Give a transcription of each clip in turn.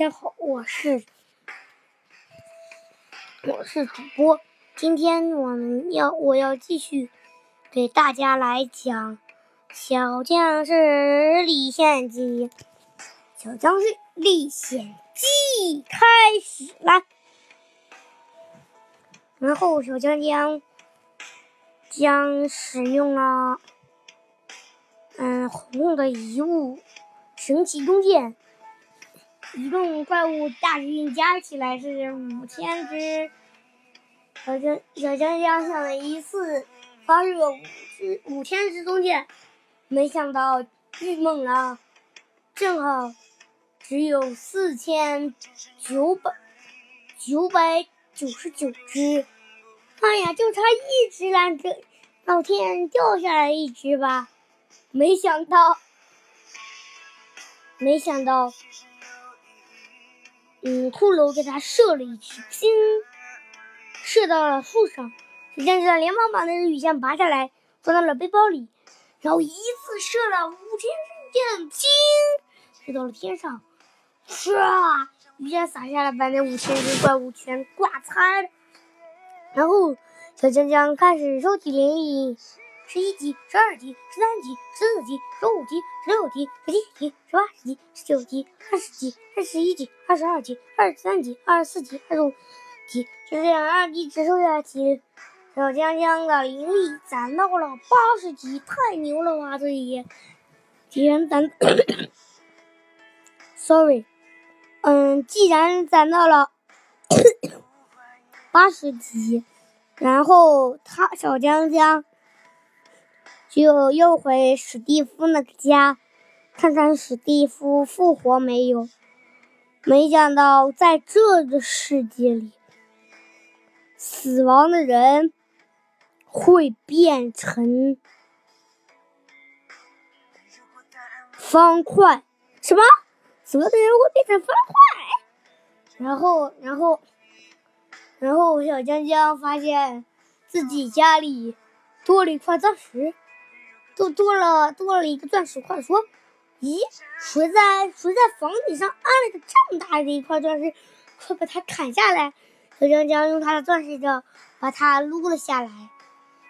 大家好，我是我是主播。今天我们要我要继续给大家来讲《小僵尸历险记》。《小僵尸历险记》开始了，然后小将将将使用了嗯红的遗物神奇弓箭。移动怪物大军加起来是五千只，小江小江江想了一次发射五只五千只弓箭，没想到郁闷了，正好只有四千九百九百九十九只，哎呀，就差一只了，这老天掉下来一只吧，没想到，没想到。嗯，骷髅给他射了一支，砰，射到了树上。小将军连忙把那支羽箭拔下来，装到了背包里，然后一次射了五千支箭，砰，射到了天上。唰，羽箭洒下来，把那五千只怪物全挂彩了。然后小江江开始收集灵力。十一级、十二级、十三级、十四级、十五级、十六级、十七级、十八级、十九级、二十级、二十一级、二十二级、二十三级、二十四级、二十五级，就这样二级直收下去。小江江的灵力攒到了八十级，太牛了吧！这里，既然攒，sorry，嗯，既然攒到了八十级，然后他小江江。就又回史蒂夫那个家，看看史蒂夫复活没有。没想到在这个世界里，死亡的人会变成方块。什么？死亡的人会变成方块？然后，然后，然后小江江发现自己家里多了一块钻石。又多了多了一个钻石块，说：“咦，谁在谁在房顶上安了个这么大的一块钻石？快把它砍下来！”小江江用他的钻石杖把它撸了下来。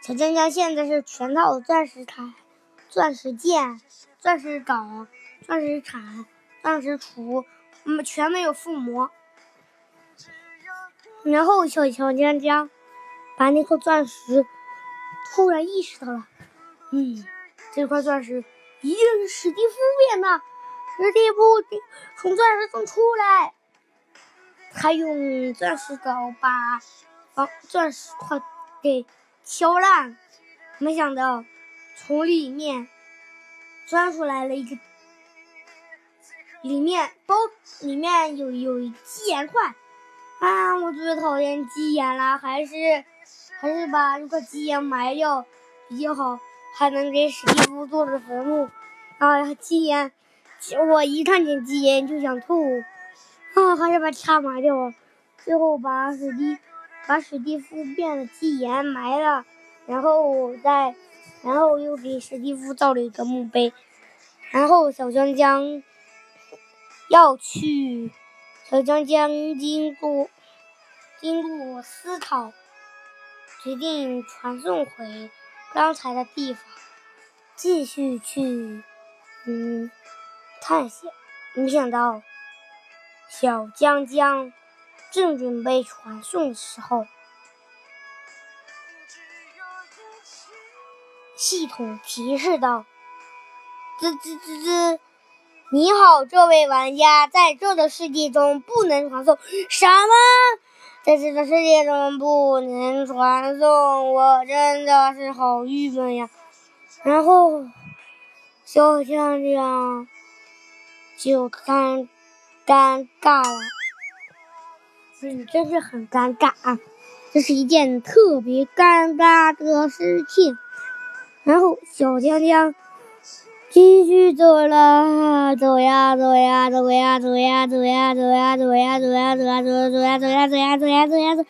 小江江现在是全套钻石砍、钻石剑、钻石镐、钻石铲、钻石锄，嗯，全没有附魔。然后小小江江把那颗钻石突然意识到了，嗯。这块钻石一定是史蒂夫变的，史蒂夫从钻石中出来，他用钻石镐把把钻石块给敲烂，没想到从里面钻出来了一个，里面包里面有有鸡眼块，啊，我最讨厌鸡眼了，还是还是把这块鸡眼埋掉比较好。还能给史蒂夫做了坟墓，啊，鸡眼，我一看见鸡眼就想吐，啊，还是把它埋掉，最后把史蒂，把史蒂夫变的鸡眼埋了，然后再，然后又给史蒂夫造了一个墓碑，然后小江江要去，小江江经过经过思考，决定传送回。刚才的地方，继续去嗯探险。没想到小江江正准备传送的时候，系统提示道：“滋滋滋滋，你好，这位玩家，在这个世界中不能传送什么？”在这个世界中不能传送，我真的是好郁闷呀。然后小强强就尴尴尬了，嗯，真是很尴尬啊！这是一件特别尴尬的事情。然后小江江。继续走了，走呀走呀走呀走呀走呀走呀走呀走呀走呀走呀走呀走呀走呀走呀走呀走，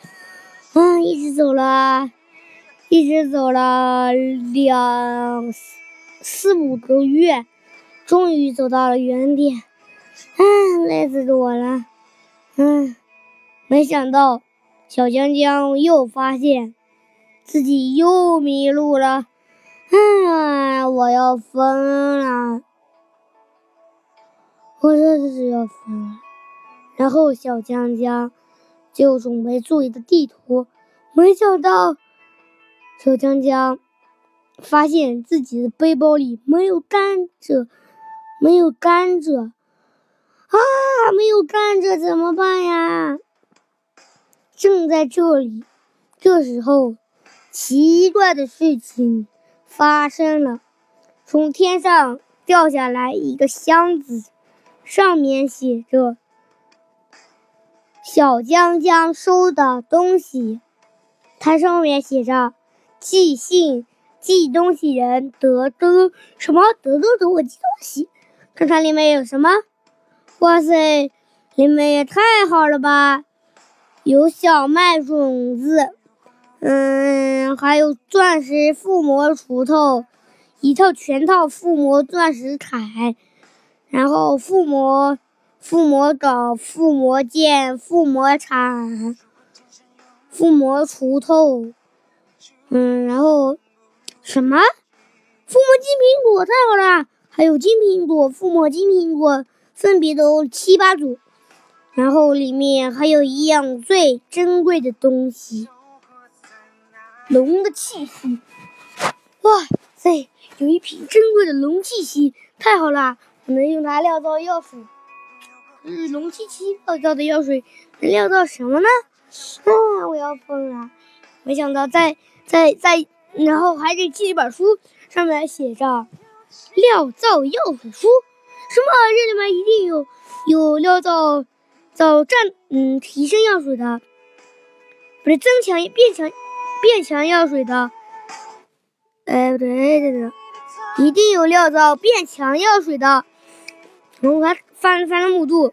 啊，一直走了，一直走了两四五个月，终于走到了原点。嗯，累死我了。嗯，没想到小江江又发现自己又迷路了。嗯，我要疯了！我真的是要疯了。然后小江江就准备做一个地图，没想到小江江发现自己的背包里没有甘蔗，没有甘蔗啊！没有甘蔗怎么办呀？正在这里，这时候奇怪的事情发生了，从天上掉下来一个箱子，上面写着。小江江收的东西，它上面写着“寄信寄东西人德州什么德州给我寄东西”，看看里面有什么。哇塞，里面也太好了吧！有小麦种子，嗯，还有钻石附魔锄头，一套全套附魔钻石铠，然后附魔。附魔镐、附魔剑、附魔铲、附魔锄头，嗯，然后什么？附魔金苹果太好了！还有金苹果、附魔金苹果，分别都七八组。然后里面还有一样最珍贵的东西——龙的气息。哇塞，有一瓶珍贵的龙气息，太好了！我能用它酿造药水。嗯，龙七七酿造的药水能酿造什么呢？啊，我要疯了！没想到在在在，然后还给寄一本书，上面写着“料造药水书”。什么？这里面一定有有料造造战嗯提升药水的，不是增强变强变强药水的。哎，不对，这个一定有料到变强药水的。然后他翻了翻了目录，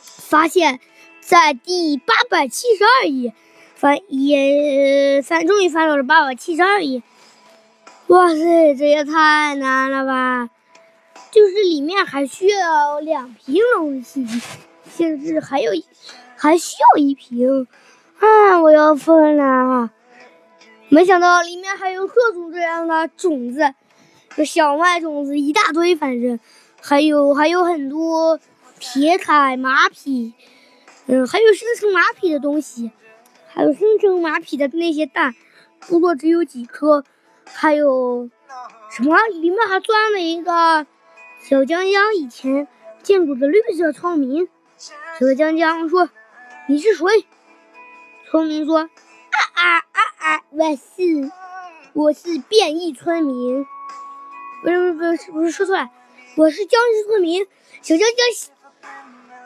发现，在第八百七十二页，翻也翻，终于翻到了八百七十二页。哇塞，这也太难了吧！就是里面还需要两瓶龙气，甚至还有还需要一瓶，啊，我要疯了！没想到里面还有各种各样的种子，有小麦种子一大堆，反正。还有还有很多铁铠、马匹，嗯，还有生成马匹的东西，还有生成马匹的那些蛋，不过只有几颗。还有什么？里面还钻了一个小江江以前见过的绿色村民。小江江说：“你是谁？”村民说：“啊啊啊！我是我是变异村民。”不是不是不是说错了。我是僵尸村民，小僵僵，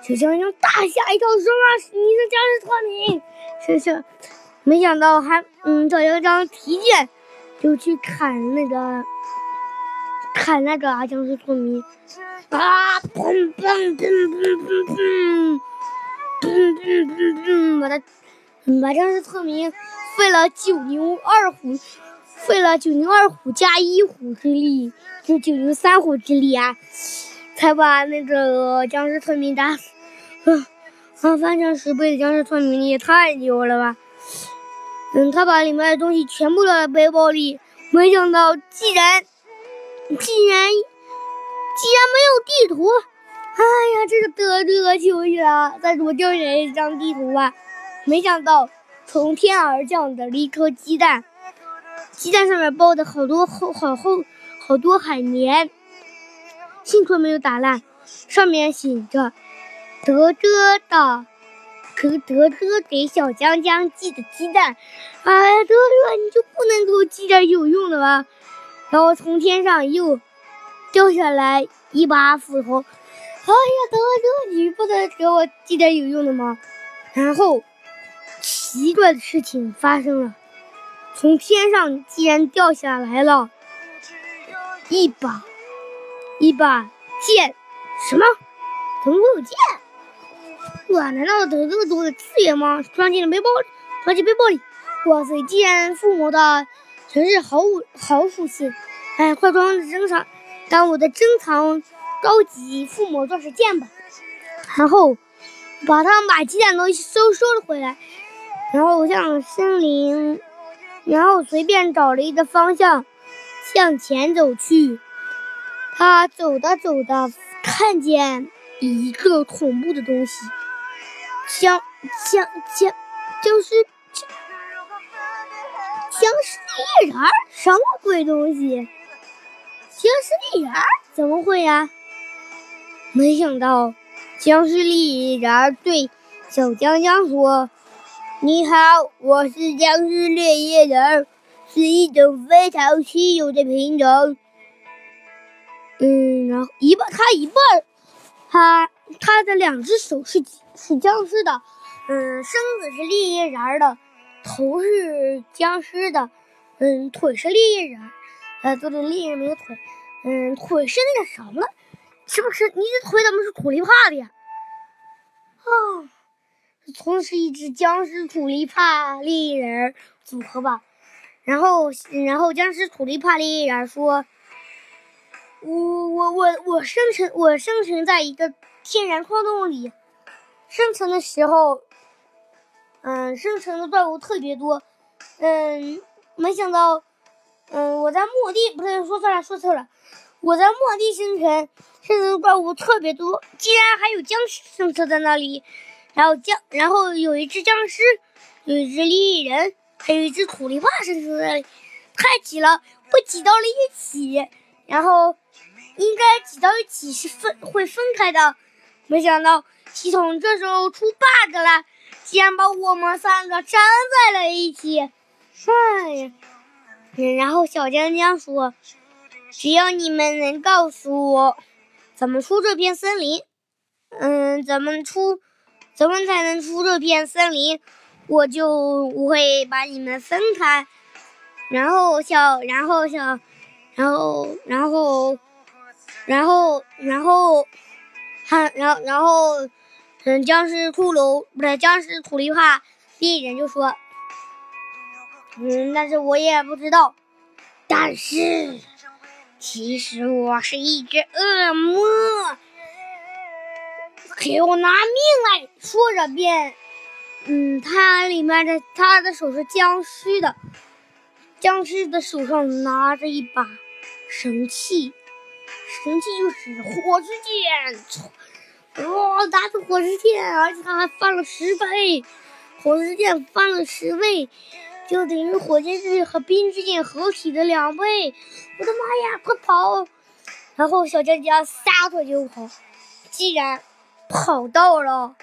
小僵僵大吓一跳，什么？你是僵尸村民？小小，没想到还嗯，小江江提剑就去砍那个砍那个啊僵尸村民啊！砰砰砰砰砰砰砰砰砰砰，把他把僵尸村民费了九牛二虎。费了九牛二虎加一虎之力，就九牛三虎之力啊，才把那个僵尸村民打死。啊，翻成十倍的僵尸村民也太牛了吧！嗯，他把里面的东西全部在背包里，没想到竟然竟然竟然没有地图！哎呀，这是得这休息了！再给我掉下来一张地图吧！没想到从天而降的一颗鸡蛋。鸡蛋上面包的好多厚好厚好多海绵，幸亏没有打烂。上面写着“德哥的，可德哥给小江江寄的鸡蛋。”哎，德哥，你就不能给我寄点有用的吗？然后从天上又掉下来一把斧头。哎呀，德哥，你不能给我寄点有用的吗？然后奇怪的事情发生了。从天上竟然掉下来了一把一把剑，什么？怎么会有剑？哇，难道得这么多的资源吗？装进了背包，装进背包里。哇塞，竟然附魔的全是好武好属性。哎，快装珍藏，当我的珍藏高级附魔钻石剑吧。然后把他们把鸡蛋都收收了回来，然后向森林，然后随便找了一个方向向前走去。他走着走着，看见一个恐怖的东西，僵僵僵，就是僵尸猎人，什么鬼东西？僵尸猎人怎么会呀？没想到，僵尸猎人对小江江说：“你好，我是僵尸猎人，是一种非常稀有的品种。”嗯，然后一半，他一半，他他的两只手是是僵尸的，嗯，身子是猎人的，头是僵尸的，嗯，腿是猎人，呃，对对，猎人没有腿，嗯，腿是那个什么？是不是你的腿怎么是土力帕的呀？啊，从是一只僵尸土力帕猎人组合吧。然后，然后僵尸土力帕猎人说。我我我我生存我生存在一个天然矿洞里，生存的时候，嗯，生存的怪物特别多，嗯，没想到，嗯，我在末地不是说错了说错了，我在末地生存，生存的怪物特别多，竟然还有僵尸生存在那里，然后僵然后有一只僵尸，有一只猎人，还有一只土力帕生存在那里，太挤了，不挤到了一起，然后。应该挤到一起是分会分开的，没想到系统这时候出 bug 了，竟然把我们三个粘在了一起。哎呀，然后小江江说：“只要你们能告诉我怎么出这片森林，嗯，怎么出，怎么才能出这片森林，我就我会把你们分开。”然后小，然后小，然后，然后。然后，然后，他，然后，然后，嗯，僵尸骷髅不是僵尸土力帕猎人就说，嗯，但是我也不知道，但是其实我是一只恶魔，给我拿命来！说着便，嗯，他里面的他的手是僵尸的，僵尸的手上拿着一把神器。神器就是火之剑，哇！打出火之剑，而且他还翻了十倍，火之剑翻了十倍，就等于火箭之和冰之剑合体的两倍。我的妈呀，快跑！然后小江江撒腿就跑，竟然跑到了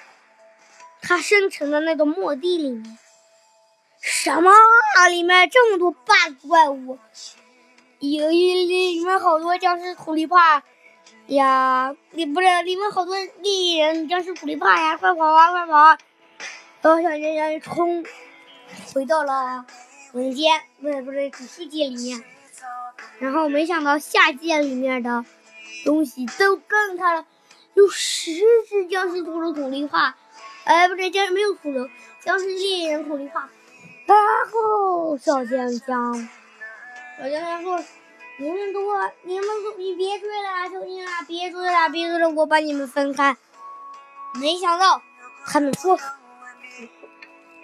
他生成的那个墓地里面。什么？里面这么多 bug 怪物？有一里面好多僵尸土力帕呀，里不是里面好多猎人僵尸土力帕呀，快跑啊快跑！啊！然后小江江冲回到了文间，不是不是主世界里面，然后没想到下界里面的东西都跟他了，有十只僵尸土土力帕，哎不对，僵尸没有土人，僵尸猎人土力帕，然后小江江。小江江说：“你们多，你们你别追了，求你了，别追了，别追了，我把你们分开。”没想到他们说：“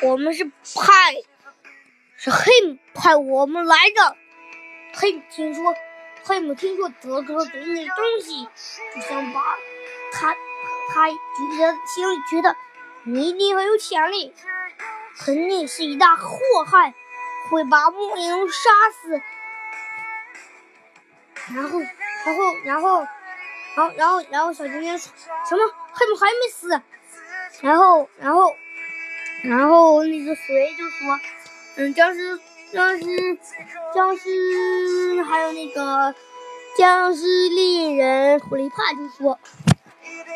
我们是派，是黑姆派我们来的。黑姆听说，黑姆听说德哥给你东西，就想把他，他觉得心里觉得你一定很有潜力，肯定是一大祸害，会把木灵杀死。”然后，然后，然后，然后，然后，然后，小精灵什么？黑姆还没死。然后，然后，然后那个谁就说，嗯，僵尸，僵尸，僵尸，还有那个僵尸猎人狐狸帕就说，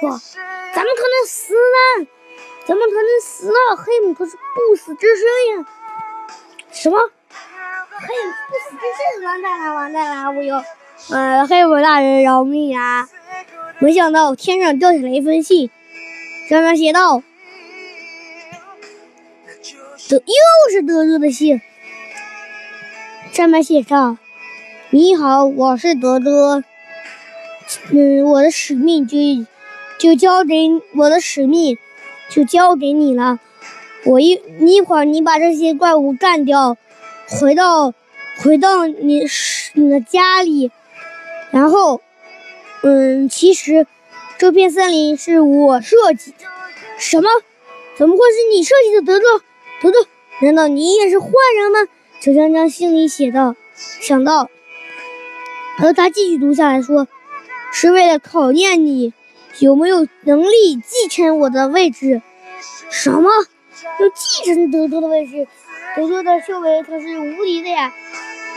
哇，怎么可能死呢？怎么可能死了？黑姆可是不死之身呀！什么？黑不死之身？完蛋了，完蛋了，我要。呃，黑姆大人饶命啊！没想到天上掉下来一封信，上面写道：“德又是德德的信。”上面写上：“你好，我是德德。嗯，我的使命就就交给我的使命，就交给你了。我一你一会儿你把这些怪物干掉，回到回到你你的家里，然后，嗯，其实这片森林是我设计的。什么？怎么会是你设计的？德德，德德，难道你也是坏人吗？小江江心里写道，想到，而他继续读下来说，是为了考验你。有没有能力继承我的位置？什么？要继承德州的位置？德州的修为可是无敌的呀！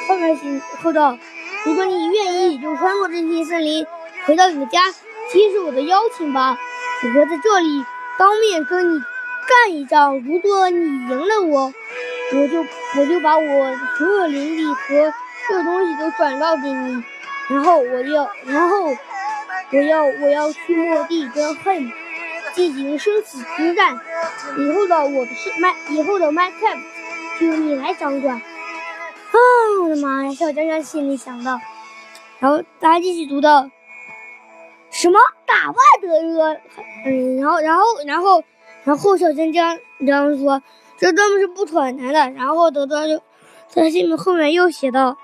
后面行后道：如果你愿意，就穿过这片森林，回到你的家，接受我的邀请吧。我会在这里当面跟你干一仗。如果你赢了我，我就我就把我所有灵力和所有东西都转告给你，然后我要，然后。我要我要去末地跟恨进行生死之战，以后的我的是麦，以后的麦 cap 就你来掌管。啊，我的妈呀！小江江心里想到，然后大家继续读到什么打败德哥，嗯，然后然后然后然后小江江然后说，这根本是不可能的。然后德德就在信后面又写道。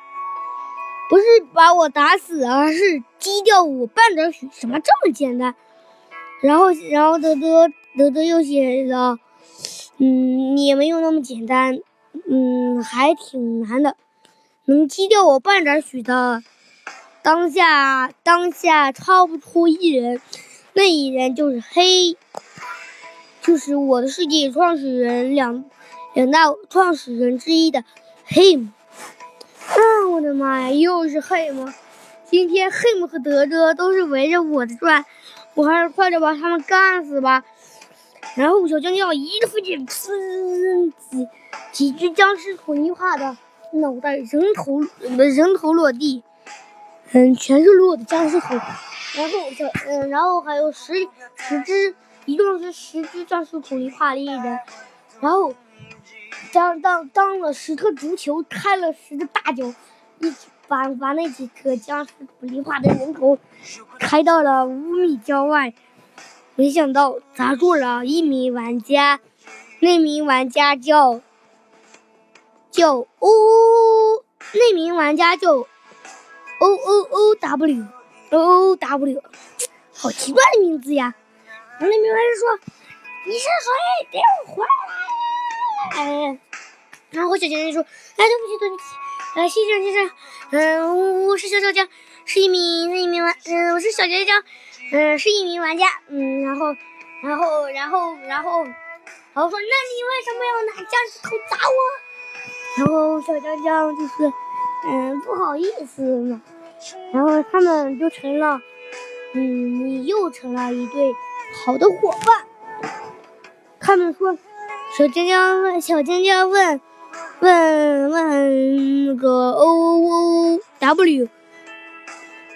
不是把我打死，而是击掉我半点血，什么这么简单？然后，然后德德德德又写了，嗯，也没有那么简单，嗯，还挺难的。能击掉我半点血的，当下当下超不出一人，那一人就是黑，就是我的世界创始人两两大创始人之一的黑。啊，我的妈呀，又是黑吗？今天黑姆和德德都是围着我的转，我还是快点把他们干死吧。然后小将将一个飞剑，呲，几几只僵尸统一化的脑袋，人头人头落地，嗯，全是落的僵尸头。然后小嗯，然后还有十十只，一共是十只僵尸统一化的一人，然后。当当当了十颗足球，开了十个大脚，一起把把那几颗僵尸土里化的人头开到了五米郊外，没想到砸住了一名玩家，那名玩家叫叫 O，那名玩家叫 O O O W O W，好奇怪的名字呀！那名玩家说：“你是谁？给我回来！”哎，然后小江就说：“哎，对不起，对不起，哎，先生，先生，嗯，我是小小江，是一名，是一名玩，嗯，我是小江江，嗯，是一名玩家，嗯，然后，然后，然后，然后，然后说，那你为什么要拿僵尸头砸我？然后小江江就是，嗯，不好意思嘛，然后他们就成了，嗯，你又成了一对好的伙伴。他们说。”小江江问，小江江问，问问那个 O O W，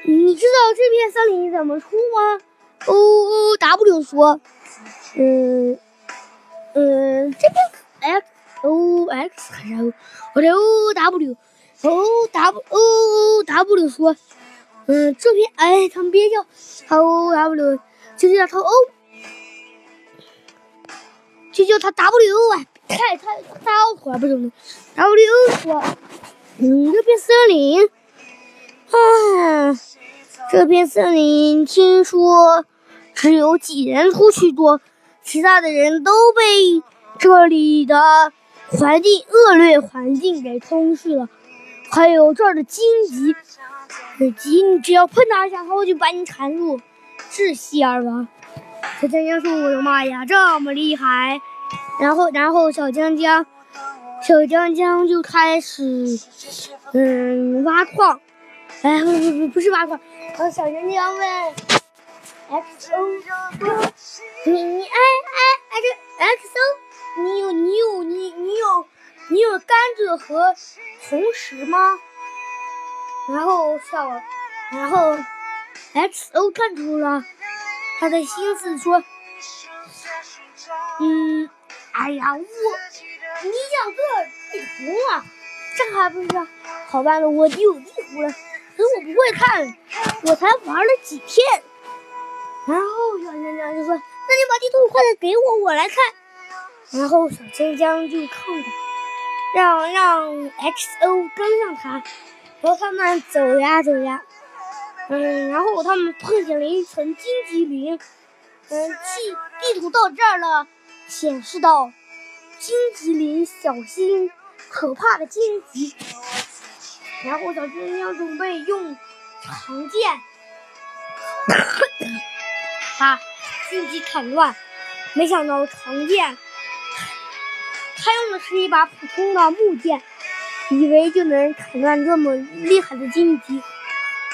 你知道这片森林怎么出吗？O O W 说，嗯嗯，这边 X O X 还是 O，或者 O W O W O W 说，嗯，这片哎，他们别叫 O W，就叫他 O。就叫他 W 啊，太太太拗口了，不是 W 说，嗯，这片森林，啊，这片森林听说只有几人出去过，其他的人都被这里的环境恶劣环境给吞噬了。还有这儿的荆棘，荆棘你只要碰它一下，它会就把你缠住，窒息而亡。小江江说：“我的妈呀，这么厉害！”然后，然后小江江，小江江就开始，嗯，挖矿。哎，不不不，不是挖矿。然后小江江问：“X O，你你哎哎哎这 X O，你有你有你你有你有甘蔗和红石吗？”然后小，然后 X O 看出了。他的心思说：“嗯，哎呀，我你想做地图啊？这还不是好办的？我有地图了，可是我不会看，我才玩了几天。然后小江江就说：“那你把地图快点给我，我来看。”然后小江江就看着，让让 XO 跟上他，然后他们走呀走呀，嗯，然后他们碰见了一层荆棘林，嗯，地地图到这儿了，显示到荆棘林，小心可怕的荆棘。然后小精灵要准备用长剑。把荆棘砍断，没想到长剑，他用的是一把普通的木剑，以为就能砍断这么厉害的荆棘，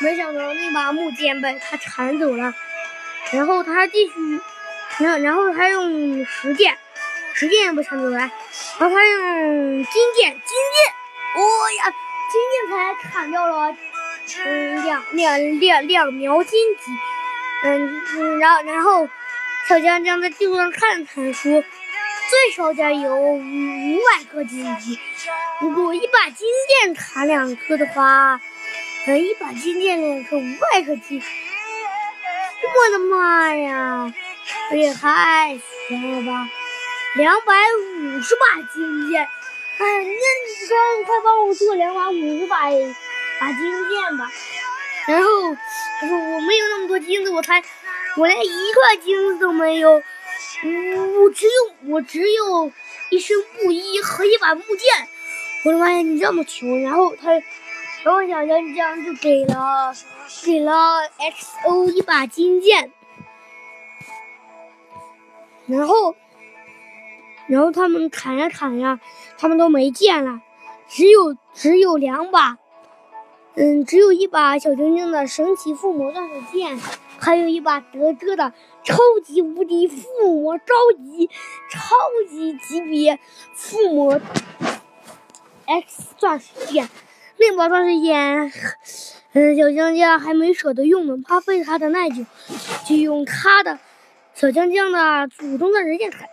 没想到那把木剑被他铲走了。然后他继续，然后然后他用石剑，石剑也被铲走来。然后他用金剑，金剑，哦呀，金剑才砍掉了，嗯，两两两两苗荆棘。嗯嗯，然后然后，小江江在地图上看了看，说最少得有五五百颗金棘。如果一把金剑砍两颗的话，嗯，一把金剑两颗，五百颗金。我的妈呀，这也太悬了吧！两百五十把金剑，哎，那你说你快帮我做两把五百把金剑吧。然后他说：“我没有那么多金子，我才我连一块金子都没有，我只有我只有一身布衣和一把木剑。我的妈呀，你这么穷！”然后他，然后小江江就给了给了 XO 一把金剑，然后然后他们砍呀砍呀，他们都没剑了，只有只有两把。嗯，只有一把小晶晶的神奇附魔钻石剑，还有一把德哥的超级无敌附魔召集超级级别附魔 X 钻石剑。那把钻石剑，嗯，小江江还没舍得用呢，怕费他的耐久，就用他的小江江的普通钻石剑砍。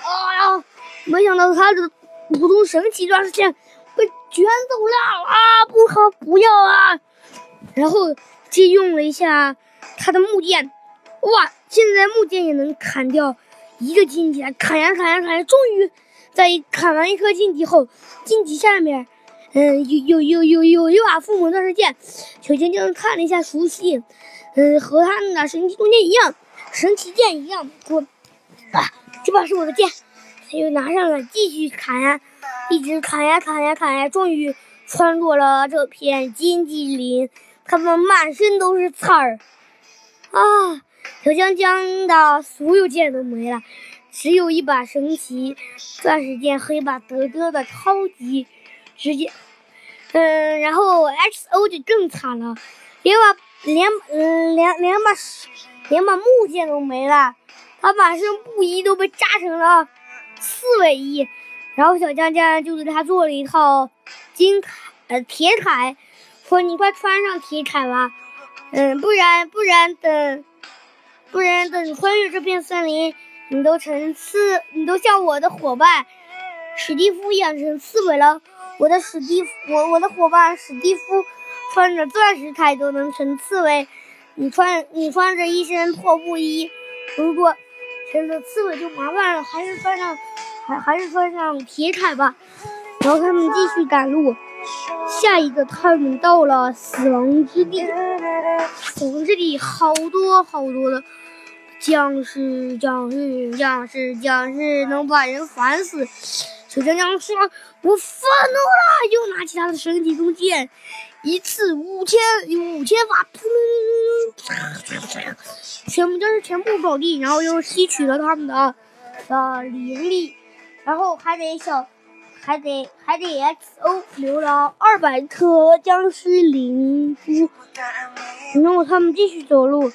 啊呀！没想到他的普通神奇钻石剑。被卷走了啊！不好，不要啊！然后借用了一下他的木剑，哇！现在木剑也能砍掉一个荆棘，砍呀砍呀砍呀！终于在砍完一颗荆棘后，荆棘下面，嗯，有有有有有一把附魔钻石剑。小江江看了一下，熟悉，嗯，和他们的神奇弓箭一样，神奇剑一样，滚啊，这把是我的剑。他又拿上了，继续砍呀。一直砍呀砍呀砍呀，终于穿过了这片荆棘林。他们满身都是刺儿啊！小江江的所有剑都没了，只有一把神奇钻石剑和一把德哥的超级直接。嗯，然后 XO 就更惨了，连把连嗯连连把连把木剑都没了，他满身布衣都被扎成了刺猬衣。然后小江江就给他做了一套金铠，呃，铁铠，说你快穿上铁铠吧，嗯，不然不然等，不然等穿越这片森林，你都成刺，你都像我的伙伴史蒂夫养成刺猬了。我的史蒂夫，我我的伙伴史蒂夫穿着钻石铠都能成刺猬，你穿你穿着一身破布衣，如果成了刺猬就麻烦了，还是穿上。还还是穿上铁铠吧，然后他们继续赶路。下一个，他们到了死亡之地。死亡之地好多好多的僵尸，僵尸，僵尸，僵尸，能把人烦死。小江江说：“我愤怒了！”又拿起他的神奇弓箭，一次五千五千发，噗！全部就是全部倒地，然后又吸取了他们的的灵力。然后还得小，还得还得 XO 留了二百颗僵尸灵珠，然后他们继续走路，啊，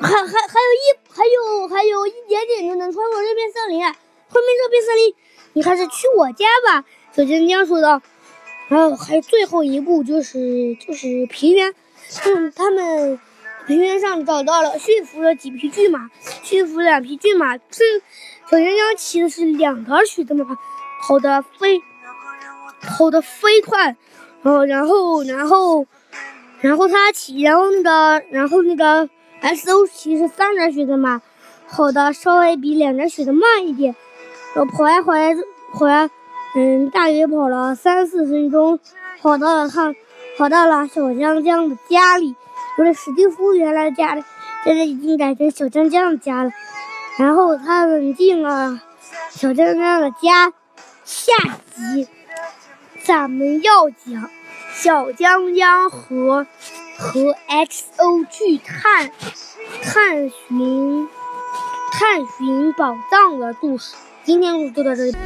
还还还有一还有还有一点点就能穿过这片森林，后面这片森林，你还是去我家吧。小江江说道。然后还有最后一步就是就是平原，嗯，他们平原上找到了驯服了几匹骏马，驯服两匹骏马，是。小江江骑的是两条靴子马，跑得飞，跑得飞快，然后然后然后然后他骑，然后那个然后那个，S O 骑是三点血的马，跑的稍微比两点血的慢一点。我跑来跑来跑来，嗯，大约跑了三四分钟，跑到了他跑到了小江江的家里，不是史蒂夫原来家里，现在已经改成小江江的家了。然后他们进了小江江的家，下集咱们要讲小江江和和 XO 去探探寻探寻宝藏的故事。今天就到这里。